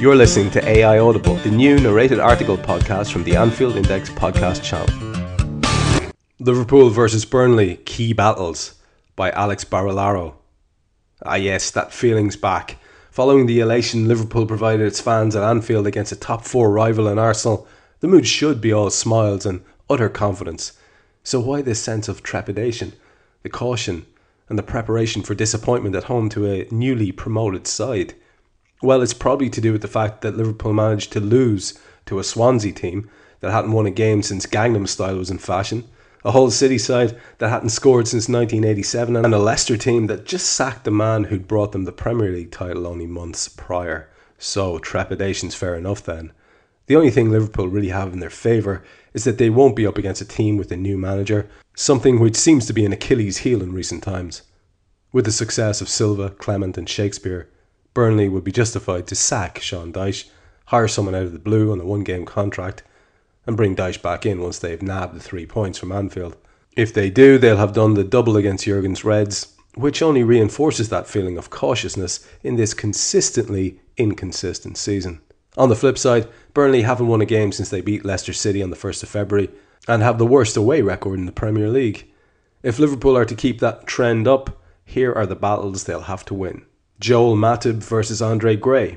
You're listening to AI Audible, the new narrated article podcast from the Anfield Index podcast channel. Liverpool versus Burnley Key Battles by Alex Barilaro. Ah, yes, that feeling's back. Following the elation Liverpool provided its fans at Anfield against a top four rival in Arsenal, the mood should be all smiles and utter confidence. So, why this sense of trepidation, the caution, and the preparation for disappointment at home to a newly promoted side? Well, it's probably to do with the fact that Liverpool managed to lose to a Swansea team that hadn't won a game since Gangnam Style was in fashion, a Hull City side that hadn't scored since 1987, and a Leicester team that just sacked the man who'd brought them the Premier League title only months prior. So, trepidation's fair enough then. The only thing Liverpool really have in their favour is that they won't be up against a team with a new manager, something which seems to be an Achilles heel in recent times. With the success of Silva, Clement, and Shakespeare, Burnley would be justified to sack Sean Dyche, hire someone out of the blue on a one game contract, and bring Dyche back in once they've nabbed the three points from Anfield. If they do, they'll have done the double against Jurgen's Reds, which only reinforces that feeling of cautiousness in this consistently inconsistent season. On the flip side, Burnley haven't won a game since they beat Leicester City on the 1st of February and have the worst away record in the Premier League. If Liverpool are to keep that trend up, here are the battles they'll have to win. Joel Matip versus Andre Gray.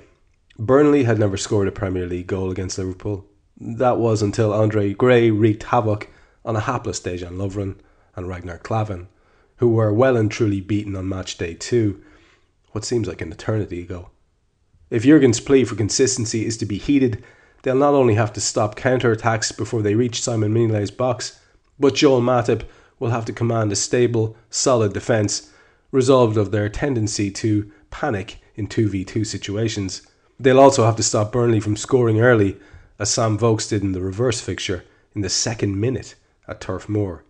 Burnley had never scored a Premier League goal against Liverpool. That was until Andre Gray wreaked havoc on a hapless Dejan Lovren and Ragnar Klavan, who were well and truly beaten on match day two, what seems like an eternity ago. If Jurgen's plea for consistency is to be heeded, they'll not only have to stop counter-attacks before they reach Simon Mignolet's box, but Joel Matip will have to command a stable, solid defence, resolved of their tendency to panic in 2v2 situations. They'll also have to stop Burnley from scoring early, as Sam Vokes did in the reverse fixture in the second minute at Turf Moor.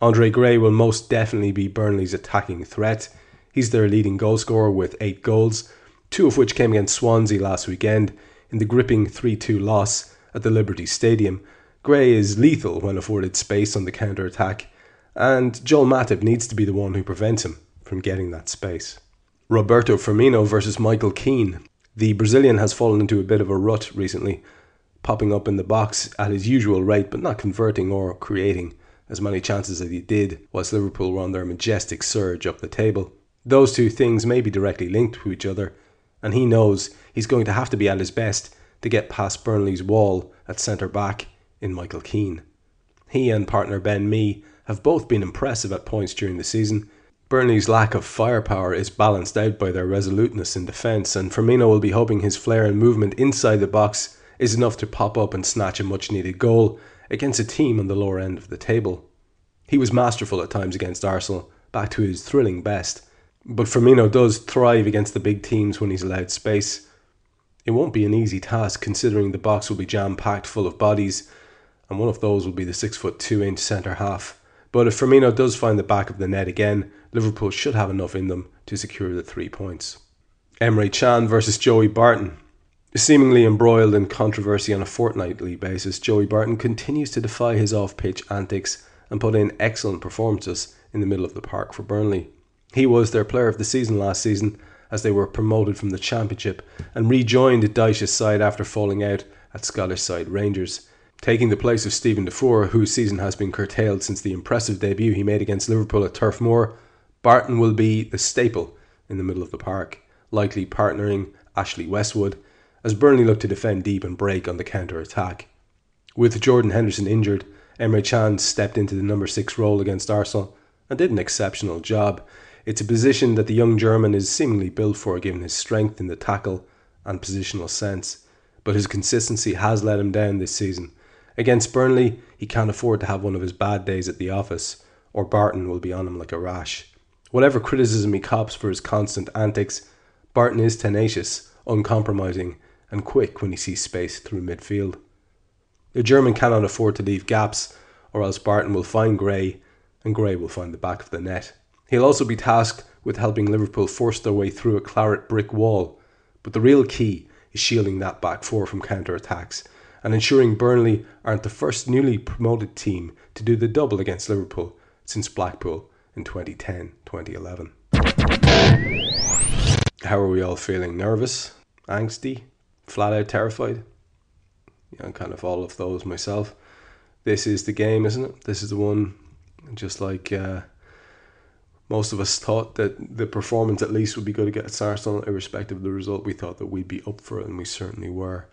Andre Gray will most definitely be Burnley's attacking threat. He's their leading goalscorer with eight goals, two of which came against Swansea last weekend in the gripping 3 2 loss at the Liberty Stadium. Gray is lethal when afforded space on the counter attack, and Joel Matip needs to be the one who prevents him from getting that space. Roberto Firmino versus Michael Keane. The Brazilian has fallen into a bit of a rut recently, popping up in the box at his usual rate but not converting or creating as many chances as he did whilst Liverpool were on their majestic surge up the table. Those two things may be directly linked to each other, and he knows he's going to have to be at his best to get past Burnley's wall at centre back in Michael Keane. He and partner Ben Mee have both been impressive at points during the season. Burnley's lack of firepower is balanced out by their resoluteness in defence, and Firmino will be hoping his flair and movement inside the box is enough to pop up and snatch a much needed goal against a team on the lower end of the table. He was masterful at times against Arsenal, back to his thrilling best, but Firmino does thrive against the big teams when he's allowed space. It won't be an easy task considering the box will be jam packed full of bodies, and one of those will be the six foot two inch centre half. But if Firmino does find the back of the net again, Liverpool should have enough in them to secure the three points. Emre Can versus Joey Barton. Seemingly embroiled in controversy on a fortnightly basis, Joey Barton continues to defy his off pitch antics and put in excellent performances in the middle of the park for Burnley. He was their player of the season last season as they were promoted from the Championship and rejoined Dyche's side after falling out at Scottish side Rangers. Taking the place of Steven Defour, whose season has been curtailed since the impressive debut he made against Liverpool at Turf Moor, Barton will be the staple in the middle of the park, likely partnering Ashley Westwood as Burnley look to defend deep and break on the counter attack. With Jordan Henderson injured, Emre Can stepped into the number six role against Arsenal and did an exceptional job. It's a position that the young German is seemingly built for given his strength in the tackle and positional sense, but his consistency has let him down this season. Against Burnley, he can't afford to have one of his bad days at the office, or Barton will be on him like a rash. Whatever criticism he cops for his constant antics, Barton is tenacious, uncompromising, and quick when he sees space through midfield. The German cannot afford to leave gaps, or else Barton will find Gray, and Gray will find the back of the net. He'll also be tasked with helping Liverpool force their way through a claret brick wall, but the real key is shielding that back four from counter attacks and ensuring Burnley aren't the first newly promoted team to do the double against Liverpool since Blackpool in 2010 2011. How are we all feeling? Nervous? Angsty? Flat out terrified? Yeah, I'm kind of all of those myself. This is the game, isn't it? This is the one, just like uh, most of us thought that the performance at least would be good against Arsenal, irrespective of the result. We thought that we'd be up for it, and we certainly were.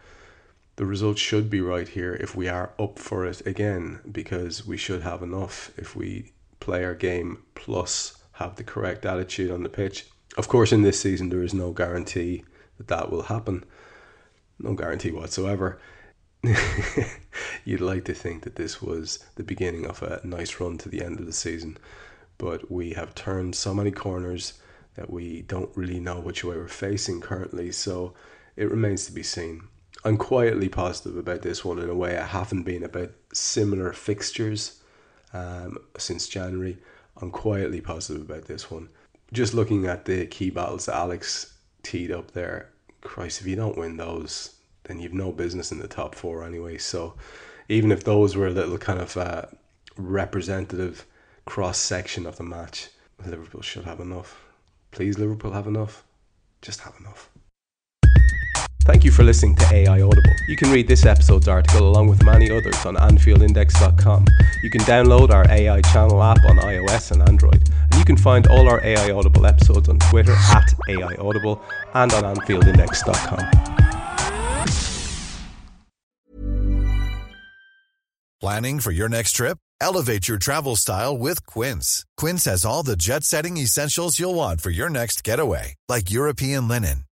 The result should be right here if we are up for it again, because we should have enough if we play our game plus have the correct attitude on the pitch. Of course, in this season, there is no guarantee that that will happen. No guarantee whatsoever. You'd like to think that this was the beginning of a nice run to the end of the season, but we have turned so many corners that we don't really know which way we're facing currently, so it remains to be seen. I'm quietly positive about this one in a way I haven't been about similar fixtures um, since January. I'm quietly positive about this one. Just looking at the key battles Alex teed up there, Christ, if you don't win those, then you've no business in the top four anyway. So even if those were a little kind of uh, representative cross section of the match, Liverpool should have enough. Please, Liverpool, have enough. Just have enough. Thank you for listening to AI Audible. You can read this episode's article along with many others on AnfieldIndex.com. You can download our AI channel app on iOS and Android. And you can find all our AI Audible episodes on Twitter at AI Audible and on AnfieldIndex.com. Planning for your next trip? Elevate your travel style with Quince. Quince has all the jet setting essentials you'll want for your next getaway, like European linen,